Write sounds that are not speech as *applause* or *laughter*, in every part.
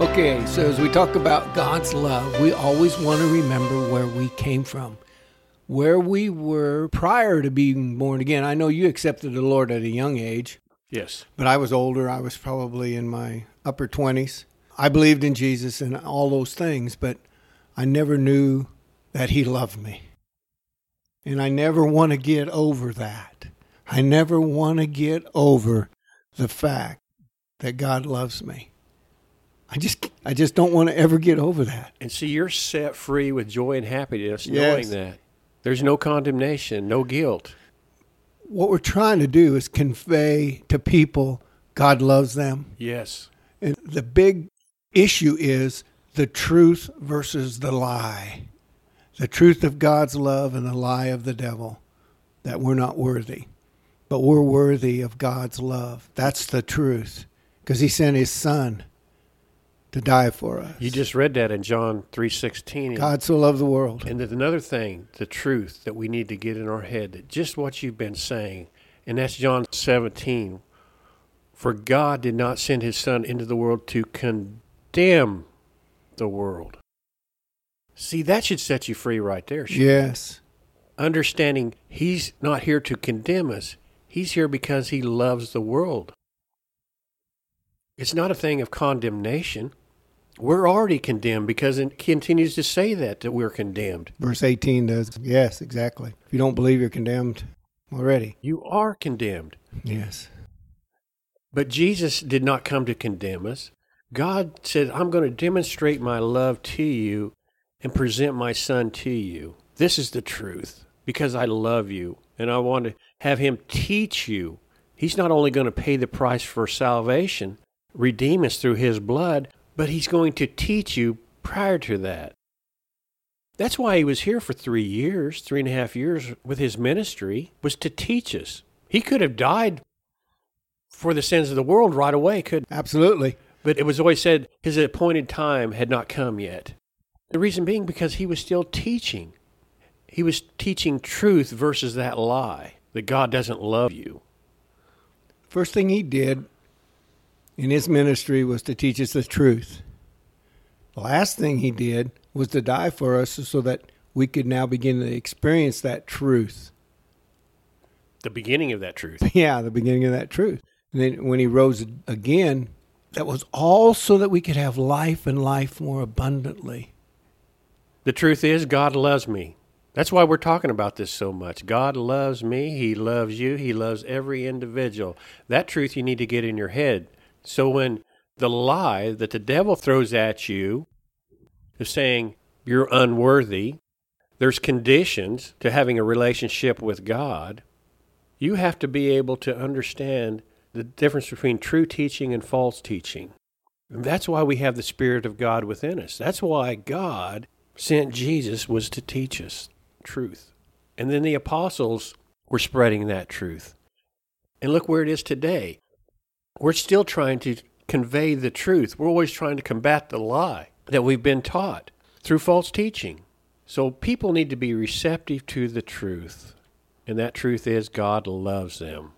Okay, so as we talk about God's love, we always want to remember where we came from, where we were prior to being born again. I know you accepted the Lord at a young age, Yes. but I was older. I was probably in my upper 20s. I believed in Jesus and all those things, but I never knew that He loved me. And I never want to get over that. I never want to get over the fact that God loves me. I just I just don't want to ever get over that. And see, you're set free with joy and happiness Yes. knowing that. There's no condemnation, no guilt. What we're trying to do is convey to people God loves them. Yes. And the big issue is the truth versus the lie. The truth of God's love and the lie of the devil that we're not worthy. But we're worthy of God's love. That's the truth. Because he sent his son to die for us. You just read that in John 3:16. God so loved the world. And there's another thing, the truth that we need to get in our head, that just what you've been saying, and that's John 17. For God did not send his son into the world to condemn the world. See, that should set you free right there. shouldn't it? Yes. Understanding he's not here to condemn us. He's here because he loves the world. It's not a thing of condemnation. We're already condemned because it continues to say that, that we're condemned. Verse 18 does. Yes, exactly. If you don't believe, you're condemned already. You are condemned. Yes. But Jesus did not come to condemn us. God said, I'm going to demonstrate my love to you and present my son to you. This is the truth because I love you and I want to have him teach you. He's not only going to pay the price for salvation, redeem us through his blood, but he's going to teach you prior to that. That's why he was here for three years, three and a half years with his ministry, was to teach us. He could have died for the sins of the world right away, could Absolutely. but it was always said his appointed time had not come yet. The reason being because he was still teaching. He was teaching truth versus that lie that God doesn't love you. First thing he did in his ministry was to teach us the truth. The last thing he did was to die for us so that we could now begin to experience that truth. The beginning of that truth. *laughs* Yeah, the beginning of that truth. And then when he rose again, that was all so that we could have life and life more abundantly. The truth is, God loves me. That's why we're talking about this so much. God loves me. He loves you. He loves every individual. That truth you need to get in your head. So when the lie that the devil throws at you is saying you're unworthy, there's conditions to having a relationship with God. You have to be able to understand the difference between true teaching and false teaching. And that's why we have the Spirit of God within us. That's why God sent Jesus was to teach us truth. And then the apostles were spreading that truth. And look where it is today. We're still trying to convey the truth. We're always trying to combat the lie that we've been taught through false teaching. So people need to be receptive to the truth. And that truth is God loves them.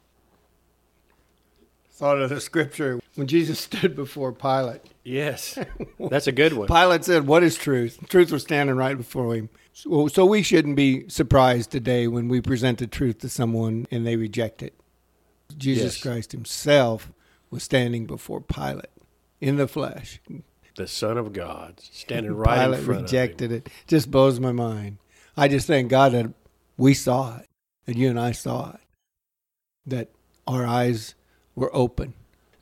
Thought of the scripture when Jesus *laughs* stood before Pilate. Yes. That's a good one. *laughs* Pilate said, What is truth? Truth was standing right before him. So, so we shouldn't be surprised today when we present the truth to someone and they reject it. Jesus Yes. Christ himself was standing before Pilate in the flesh. The Son of God standing right Pilate in front rejected it. Just blows my mind. I just thank God that we saw it, that you and I saw it, that our eyes were open.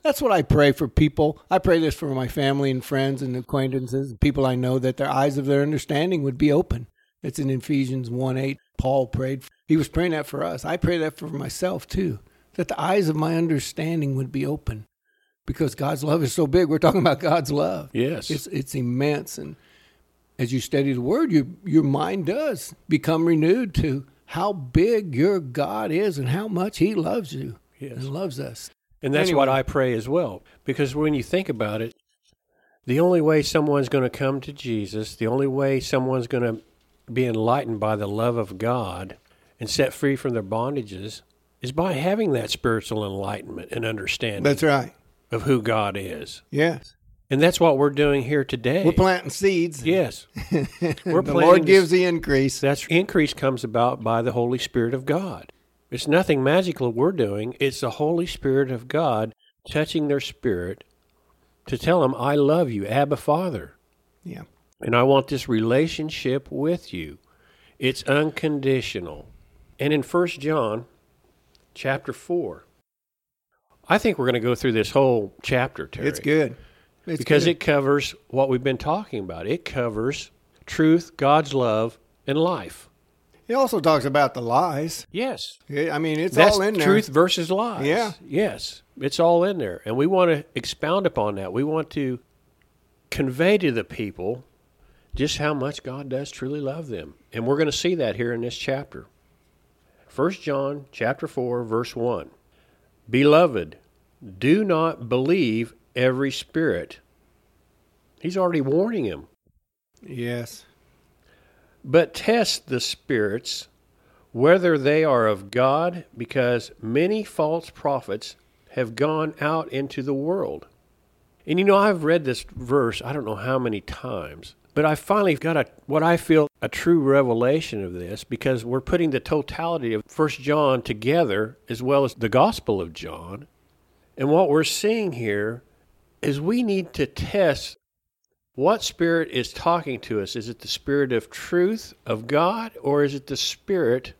That's what I pray for people. I pray this for my family and friends and acquaintances, people I know, that their eyes of their understanding would be open. It's in Ephesians 1 8. Paul prayed. He was praying that for us. I pray that for myself too, that the eyes of my understanding would be open because God's love is so big. We're talking about God's love. Yes. It's it's immense, and as you study the Word, your your mind does become renewed to how big your God is and how much He loves you yes. and loves us. And that's what I pray as well. Because when you think about it, the only way someone's going to come to Jesus, the only way someone's going to be enlightened by the love of God and set free from their bondages is by having that spiritual enlightenment and understanding That's right. of who God is. Yes. And that's what we're doing here today. We're planting seeds. yes. *laughs* We're the Lord gives the increase. That increase comes about by the Holy Spirit of God. It's nothing magical we're doing. It's the Holy Spirit of God touching their spirit to tell them, I love you, Abba Father. Yeah. And I want this relationship with you. It's unconditional. And in 1 John chapter 4, I think we're going to go through this whole chapter, Terry. It's good. It's because good. it covers what we've been talking about. It covers truth, God's love, and life. it also talks about the lies. Yes. I mean, it's That's all in there. truth versus lies. Yeah. Yes. It's all in there. And we want to expound upon that. We want to convey to the people just how much God does truly love them. And we're going to see that here in this chapter. 1 John chapter 4 verse 1. Beloved, do not believe every spirit. He's already warning him. Yes. But test the spirits whether they are of God, because many false prophets have gone out into the world. And you know, I've read this verse I don't know how many times, but I finally got a what I feel a true revelation of this because we're putting the totality of First John together as well as the Gospel of John. And what we're seeing here is we need to test what spirit is talking to us? Is it the spirit of truth of God, or is it the spirit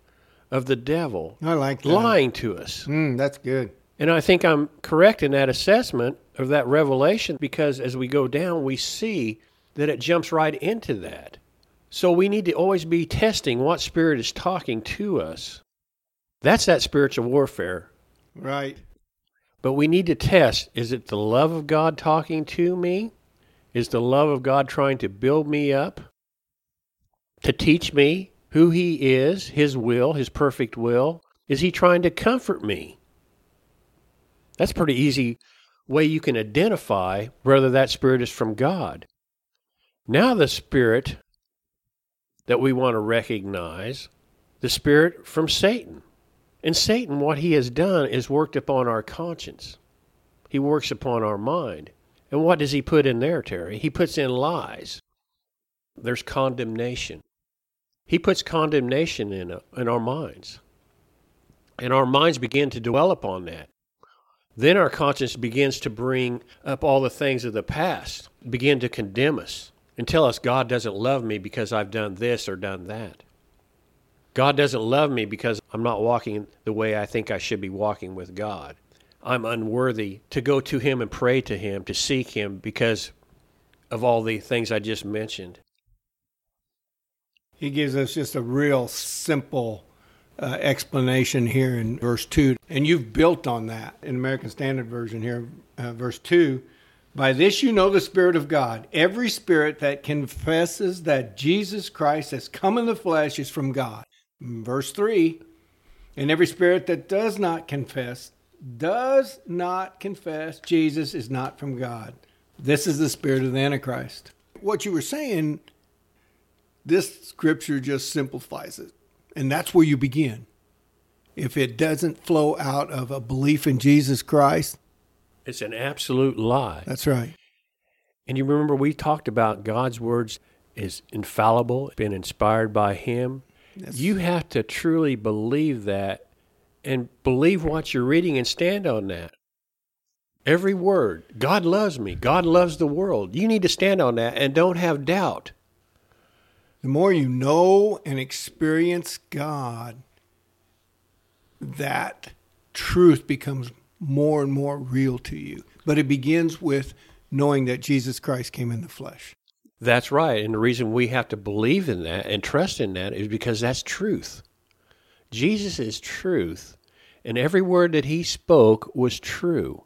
of the devil I like that. lying to us? Mm, that's good. And I think I'm correct in that assessment of that revelation because as we go down, we see that it jumps right into that. So we need to always be testing what spirit is talking to us. That's that spiritual warfare. Right. But we need to test is it the love of God talking to me? Is the love of God trying to build me up? To teach me who He is, His will, His perfect will? Is He trying to comfort me? That's a pretty easy way you can identify whether that spirit is from God. Now, the spirit that we want to recognize, the spirit from Satan. And Satan, what he has done is worked upon our conscience. He works upon our mind. And what does he put in there, Terry? He puts in lies. There's condemnation. He puts condemnation in, uh, in our minds. And our minds begin to dwell upon that. Then our conscience begins to bring up all the things of the past, begin to condemn us, and tell us God doesn't love me because I've done this or done that. God doesn't love me because I'm not walking the way I think I should be walking with God. I'm unworthy to go to Him and pray to Him, to seek Him because of all the things I just mentioned. He gives us just a real simple uh, explanation here in verse 2. And you've built on that in American Standard Version here, uh, verse 2. By this you know the Spirit of God. Every spirit that confesses that Jesus Christ has come in the flesh is from God. Verse 3 And every spirit that does not confess, does not confess Jesus is not from God. This is the spirit of the Antichrist. What you were saying, this scripture just simplifies it. And that's where you begin. If it doesn't flow out of a belief in Jesus Christ, It's an absolute lie. that's right. And you remember we talked about God's words is infallible, been inspired by Him. Yes. You have to truly believe that and believe what you're reading and stand on that. Every word. God loves me. God loves the world. You need to stand on that and don't have doubt. The more you know and experience God, that truth becomes more and more real to you. But it begins with knowing that Jesus Christ came in the flesh. That's right. And the reason we have to believe in that and trust in that is because that's truth. Jesus is truth, and every word that he spoke was true.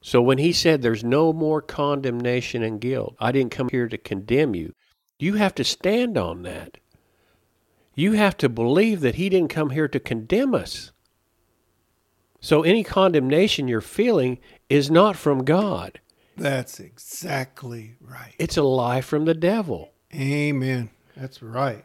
So when he said there's no more condemnation and guilt, I didn't come here to condemn you, you have to stand on that. You have to believe that he didn't come here to condemn us. So any condemnation you're feeling is not from God. That's exactly right. It's a lie from the devil. Amen. That's right.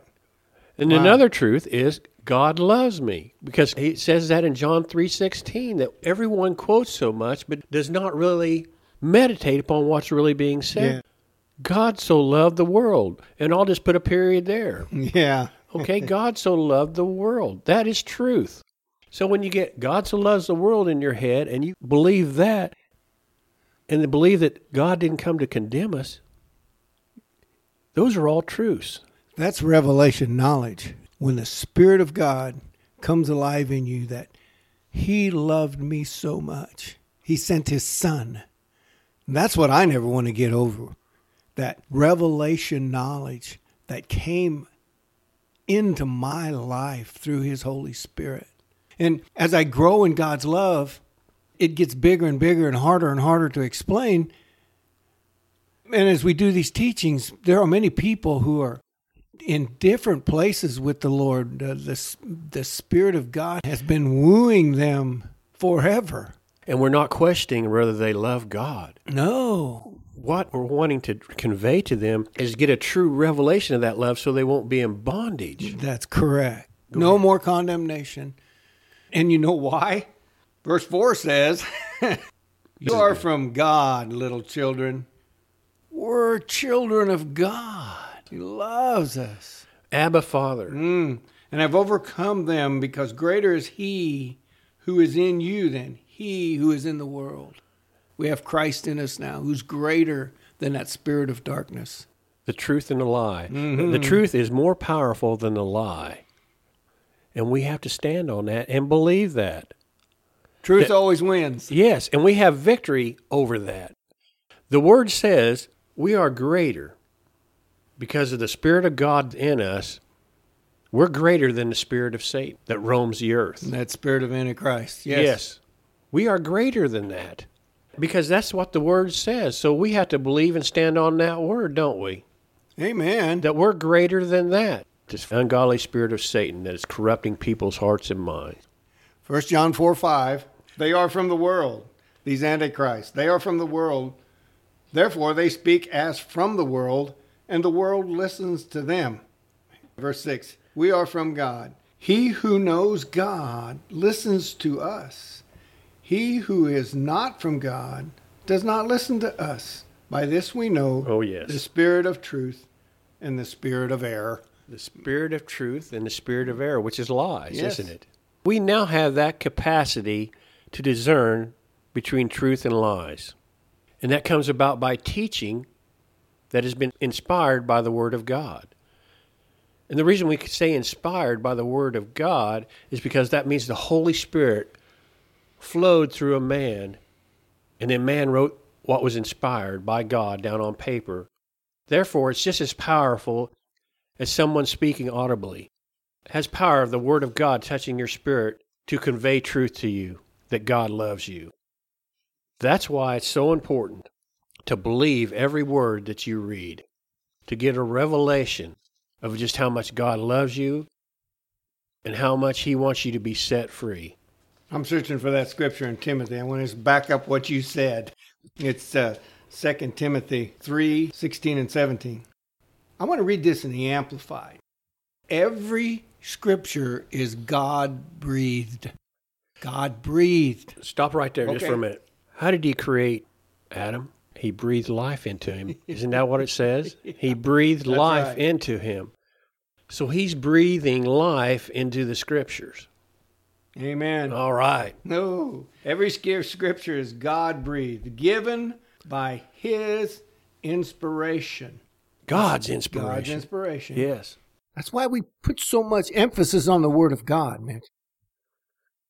And Wow. another truth is God loves me because he says that in John 3:16 that everyone quotes so much but does not really meditate upon what's really being said. God so loved the world, and I'll just put a period there. *laughs* Yeah. Okay, God so loved the world. That is truth. So when you get God so loves the world in your head and you believe that, and believe that God didn't come to condemn us, those are all truths. That's revelation knowledge. When the Spirit of God comes alive in you, that He loved me so much, He sent His Son. And that's what I never want to get over. That revelation knowledge that came into my life through His Holy Spirit. And as I grow in God's love, it gets bigger and bigger and harder and harder to explain. And as we do these teachings, there are many people who are in different places with the Lord. Uh, the, the Spirit of God has been wooing them forever. And we're not questioning whether they love God. No. What we're wanting to convey to them is get a true revelation of that love so they won't be in bondage. That's correct. no more condemnation. And you know why? Verse 4 says, *laughs* You are from God, little children. We're children of God. He loves us. Abba Father. Mm. And I've overcome them because greater is He who is in you than He who is in the world. We have Christ in us now, who's greater than that spirit of darkness. The truth and the lie. Mhm. The truth is more powerful than the lie. And we have to stand on that and believe that. Truth That- always wins. Yes, and we have victory over that. The word says we are greater because of the Spirit of God in us. We're greater than the spirit of Satan that roams the earth. And That spirit of Antichrist. Yes. Yes. We are greater than that because that's what the word says. So we have to believe and stand on that word, don't we? Amen. That we're greater than that. This ungodly spirit of Satan that is corrupting people's hearts and minds. First John 4 5. They are from the world, these antichrists. They are from the world. Therefore, they speak as from the world, and the world listens to them. Verse 6 We are from God. He who knows God listens to us. He who is not from God does not listen to us. By this we know Oh, yes. the spirit of truth and the spirit of error. The spirit of truth and the spirit of error, which is lies, Yes. isn't it? We now have that capacity to discern between truth and lies. And that comes about by teaching that has been inspired by the Word of God. And the reason we could say inspired by the Word of God is because that means the Holy Spirit flowed through a man, and then man wrote what was inspired by God down on paper. Therefore, it's just as powerful as someone speaking audibly. Has power of the Word of God touching your spirit to convey truth to you that God loves you. That's why it's so important to believe every word that you read, to get a revelation of just how much God loves you and how much He wants you to be set free. I'm searching for that scripture in Timothy. I want to back up what you said. It's uh, 2 Timothy 3 16 and 17. I want to read this in the Amplified. Every scripture is God breathed. God breathed. Stop right there just for a minute. How did He create Adam? He breathed life into him. Isn't that what it says? *laughs* He breathed life right. into him. So he's breathing life into the scriptures. Amen. All right. No. Every scripture is God breathed, given by His inspiration. God's inspiration. God's inspiration. inspiration. Yes. That's why we put so much emphasis on the Word of God, man.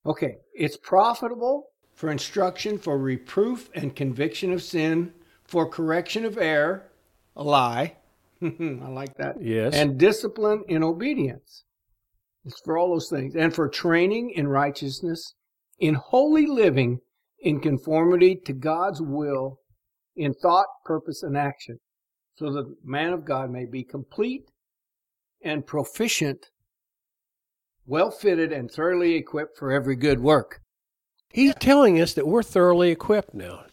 Okay, it's profitable for instruction, for reproof and conviction of sin, for correction of error, a lie. *laughs* I like that. Yes. And discipline in obedience. It's for all those things. And for training in righteousness, in holy living, in conformity to God's will, in thought, purpose, and action, so that the man of God may be complete and proficient, well fitted, and thoroughly equipped for every good work. He's telling us that we're thoroughly equipped now.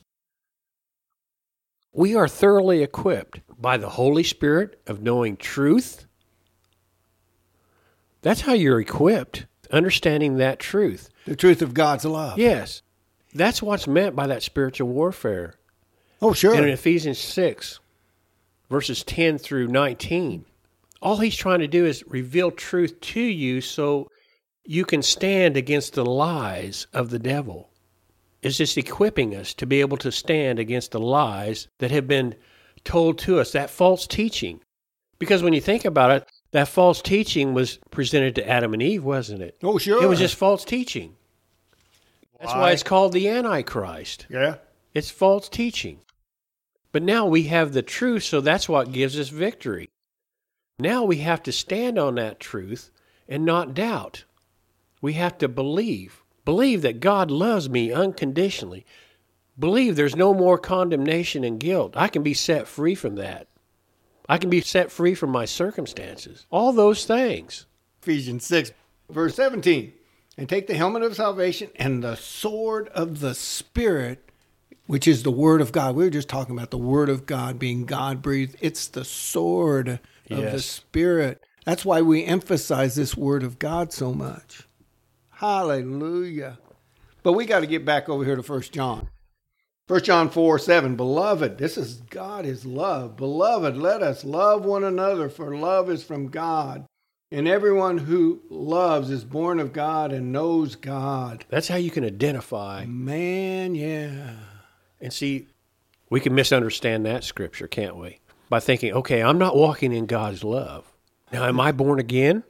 We are thoroughly equipped by the Holy Spirit of knowing truth. That's how you're equipped, understanding that truth. The truth of God's love. Yes. That's what's meant by that spiritual warfare. Oh, sure. And in Ephesians 6, verses 10 through 19, all he's trying to do is reveal truth to you so you can stand against the lies of the devil. It's just equipping us to be able to stand against the lies that have been told to us, that false teaching. Because when you think about it, that false teaching was presented to Adam and Eve, wasn't it? oh, sure. It was just false teaching. That's why Why? it's called the Antichrist. yeah. It's false teaching. But now we have the truth, so that's what gives us victory. Now we have to stand on that truth and not doubt. We have to believe. Believe that God loves me unconditionally. Believe there's no more condemnation and guilt. I can be set free from that. I can be set free from my circumstances. All those things. Ephesians 6, verse 17. And take the helmet of salvation and the sword of the Spirit, which is the Word of God. We were just talking about the Word of God being God breathed. It's the sword of the Spirit. That's why we emphasize this Word of God so much. Hallelujah. But we got to get back over here to First John. First John 4 7, Beloved, this is God is love. Beloved, let us love one another, for love is from God. And everyone who loves is born of God and knows God. That's how you can identify Man, yeah. And see, we can misunderstand that scripture, can't we? By thinking, okay, I'm not walking in God's love. Now, am I born again?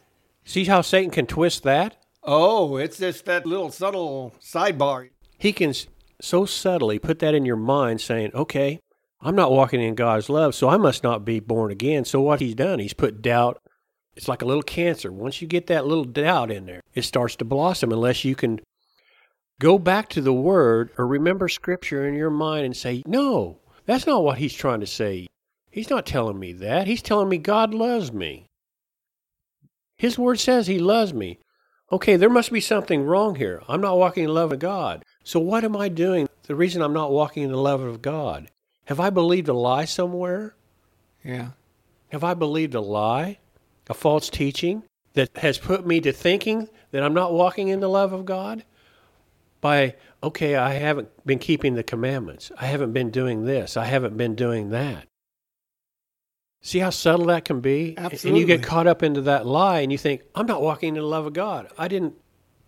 See how Satan can twist that? Oh, it's just that little subtle sidebar. He can so subtly put that in your mind, saying, okay, I'm not walking in God's love, so I must not be born again. So, what he's done, he's put doubt. It's like a little cancer. Once you get that little doubt in there, it starts to blossom unless you can go back to the word or remember scripture in your mind and say, no, that's not what he's trying to say. He's not telling me that. He's telling me God loves me. His word says he loves me. Okay, there must be something wrong here. I'm not walking in the love of God. So what am I doing? The reason I'm not walking in the love of God. Have I believed a lie somewhere? Yeah. Have I believed a lie? A false teaching that has put me to thinking that I'm not walking in the love of God? By, okay, I haven't been keeping the commandments. I haven't been doing this. I haven't been doing that. See how subtle that can be? Absolutely. And you get caught up into that lie and you think, I'm not walking in the love of God. I didn't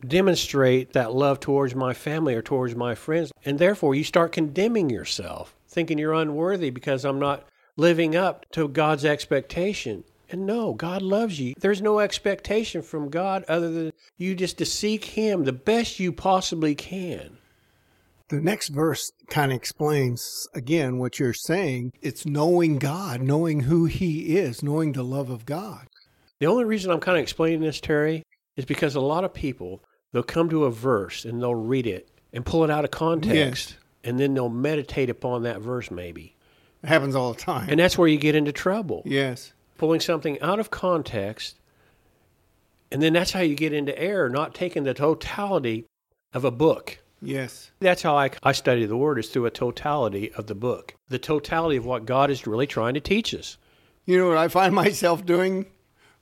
demonstrate that love towards my family or towards my friends. And therefore, you start condemning yourself, thinking you're unworthy because I'm not living up to God's expectation. And no, God loves you. There's no expectation from God other than you just to seek Him the best you possibly can. The next verse kind of explains again what you're saying. It's knowing God, knowing who He is, knowing the love of God. The only reason I'm kind of explaining this, Terry, is because a lot of people, they'll come to a verse and they'll read it and pull it out of context. And then they'll meditate upon that verse, maybe. It happens all the time. And that's where you get into trouble. yes. Pulling something out of context. And then that's how you get into error, not taking the totality of a book. Yes. That's how I, I study the Word, is through a totality of the book, the totality of what God is really trying to teach us. You know what I find myself doing?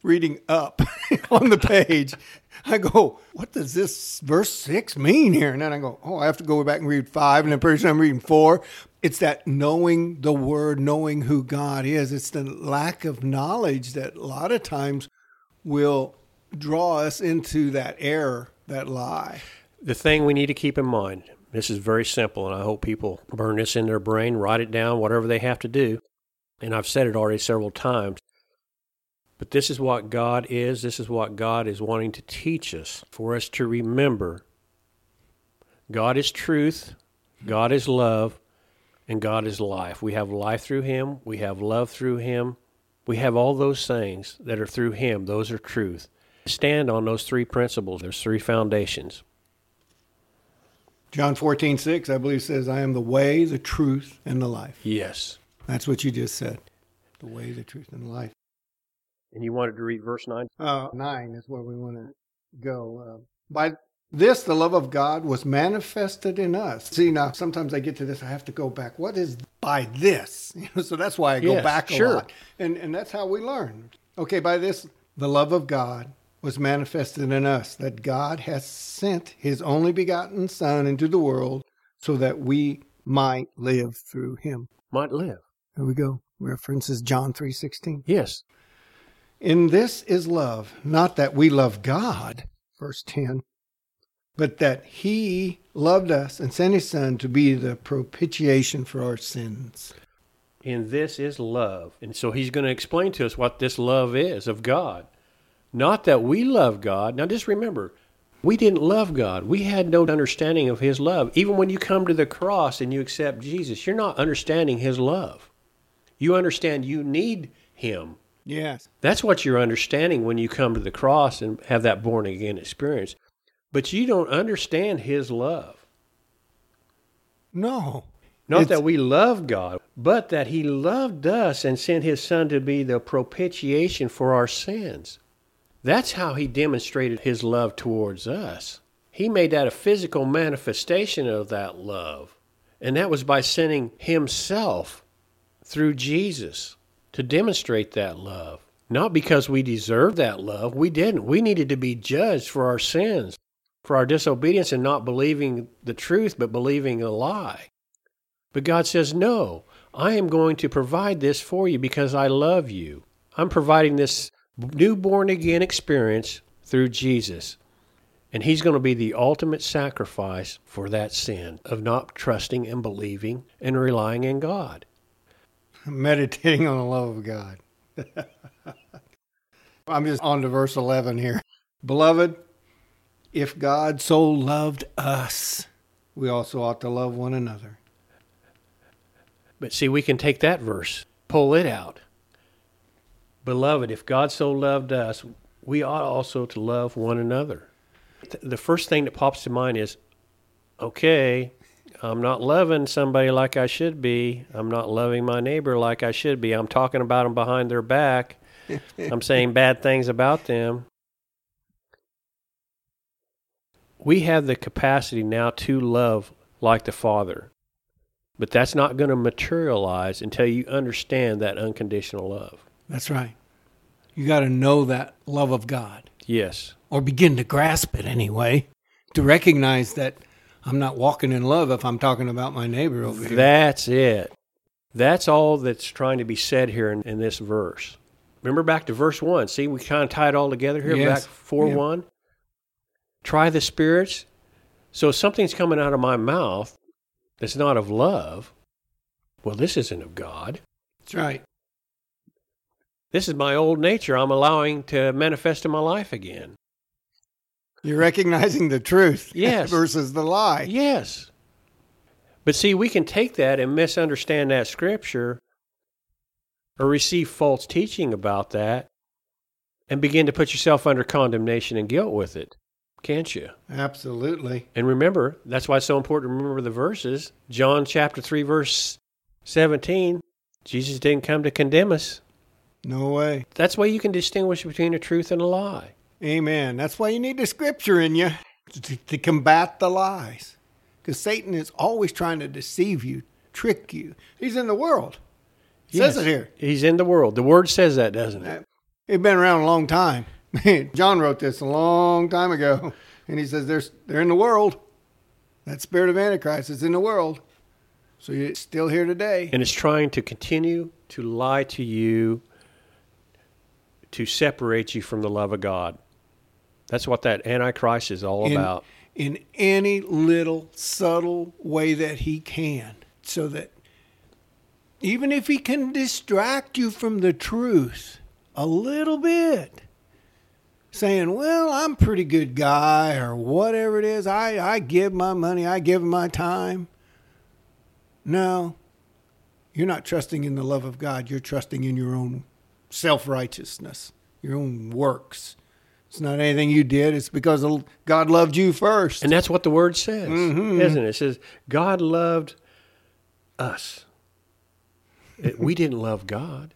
Reading up *laughs* on the page. I go, what does this verse six mean here? And then I go, oh, I have to go back and read five. And then pretty soon I'm reading four. It's that knowing the word, knowing who God is. It's the lack of knowledge that a lot of times will draw us into that error, that lie. The thing we need to keep in mind this is very simple, and I hope people burn this in their brain, write it down, whatever they have to do. And I've said it already several times. But this is what God is. This is what God is wanting to teach us for us to remember. God is truth, God is love, and God is life. We have life through Him, we have love through Him, we have all those things that are through Him. Those are truth. Stand on those three principles, there's three foundations. John 14, 6, I believe says, I am the way, the truth, and the life. Yes. That's what you just said. The way, the truth, and the life. And you wanted to read verse 9? Uh, nine is where we want to go. Uh, by this, the love of God was manifested in us. See, now sometimes I get to this, I have to go back. What is by this? *laughs* You know, so that's why I go Yes, back a sure. lot, and and that's how we learn. Okay, by this, the love of God was manifested in us, that God has sent His only begotten Son into the world, so that we might live through him. Might live. Here we go. References John 3:16. Yes. In this is love, not that we love God, verse 10, but that he loved us and sent his son to be the propitiation for our sins. And this is love. And so he's going to explain to us what this love is of God. Not that we love God. Now just remember, we didn't love God. We had no understanding of his love. Even when you come to the cross and you accept Jesus, you're not understanding his love. You understand you need him. Yes. That's what you're understanding when you come to the cross and have that born again experience. But you don't understand his love. No. Not It's- that we love God, but that He loved us and sent His Son to be the propitiation for our sins. That's how He demonstrated His love towards us. He made that a physical manifestation of that love. And that was by sending Himself through Jesus to demonstrate that love. Not because we deserved that love. We didn't. We needed to be judged for our sins, for our disobedience and not believing the truth, but believing a lie. But God says, No, I am going to provide this for you because I love you. I'm providing this new born again experience through Jesus. And He's going to be the ultimate sacrifice for that sin of not trusting and believing and relying in God. Meditating on the love of God. *laughs* I'm just on to verse 11 here. Beloved, if God so loved us, we also ought to love one another. But see, we can take that verse, pull it out. Beloved, if God so loved us, we ought also to love one another. Th- The first thing that pops to mind is okay, I'm not loving somebody like I should be. I'm not loving my neighbor like I should be. I'm talking about them behind their back. *laughs* I'm saying bad things about them. We have the capacity now to love like the Father. But that's not going to materialize until you understand that unconditional love. That's right. You got to know that love of God, Yes. or begin to grasp it anyway, to recognize that I'm not walking in love if I'm talking about my neighbor over here. That's it. That's all that's trying to be said here in, in this verse. Remember back to verse 1. See, we kind of tie it all together here. Yes. Back 4 Yeah. 1. Try the spirits. So if something's coming out of my mouth that's not of love, well, this isn't of God. That's right. This is my old nature I'm allowing to manifest in my life again. You're recognizing the truth *laughs* Yes. versus the lie. Yes. But see, we can take that and misunderstand that scripture or receive false teaching about that and begin to put yourself under condemnation and guilt with it. Can't you? Absolutely. And remember, that's why it's so important to remember the verses. John chapter 3, verse 17 Jesus didn't come to condemn us. No way. That's why you can distinguish between a truth and a lie. Amen. That's why you need the scripture in you to, to combat the lies. Because Satan is always trying to deceive you, trick you. He's in the world. It Says it here. He's in the world. The word says that, doesn't it? It's been around a long time. *laughs* John wrote this a long time ago, and he says there's they're in the world. That spirit of Antichrist is in the world. So it's still here today. and it's trying to continue to lie to you to separate you from the love of God. That's what that Antichrist is all in, about. in any little subtle way that he can, so that even if he can distract you from the truth a little bit, saying, Well, I'm a pretty good guy, or whatever it is, I, I give my money, I give my time. No, you're not trusting in the love of God, you're trusting in your own self righteousness, your own works. It's not anything you did. It's because God loved you first. And that's what the word says, Mhm. isn't it? It says, God loved us. We didn't love God.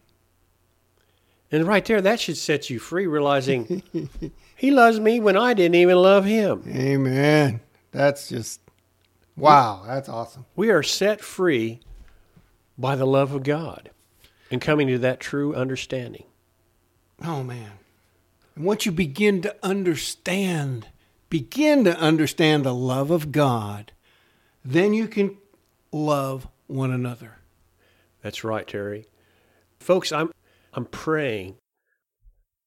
And right there, that should set you free, realizing *laughs* He loves me when I didn't even love Him. Amen. That's just wow. That's awesome. We are set free by the love of God and coming to that true understanding. Oh man. And once you begin to understand, begin to understand the love of God, then you can love one another. That's right, Terry. Folks, I'm I'm praying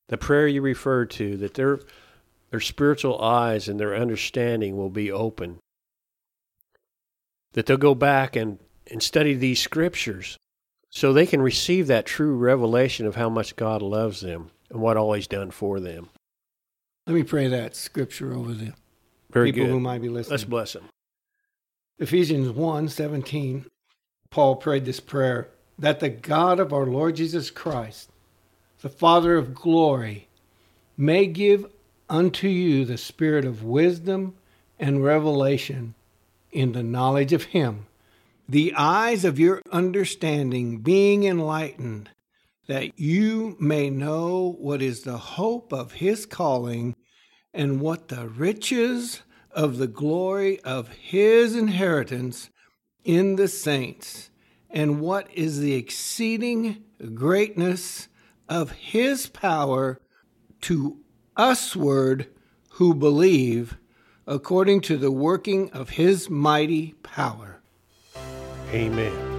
the prayer you referred to that their their spiritual eyes and their understanding will be open. That they'll go back and, and study these scriptures so they can receive that true revelation of how much God loves them and what all he's done for them. Let me pray that scripture over the Very people good. who might be listening. Let's bless them. Ephesians 1 17, Paul prayed this prayer that the God of our Lord Jesus Christ, the Father of glory, may give unto you the spirit of wisdom and revelation in the knowledge of Him, the eyes of your understanding being enlightened, that you may know what is the hope of His calling and what the riches of the glory of his inheritance in the saints, and what is the exceeding greatness of his power to usward who believe, according to the working of his mighty power. Amen.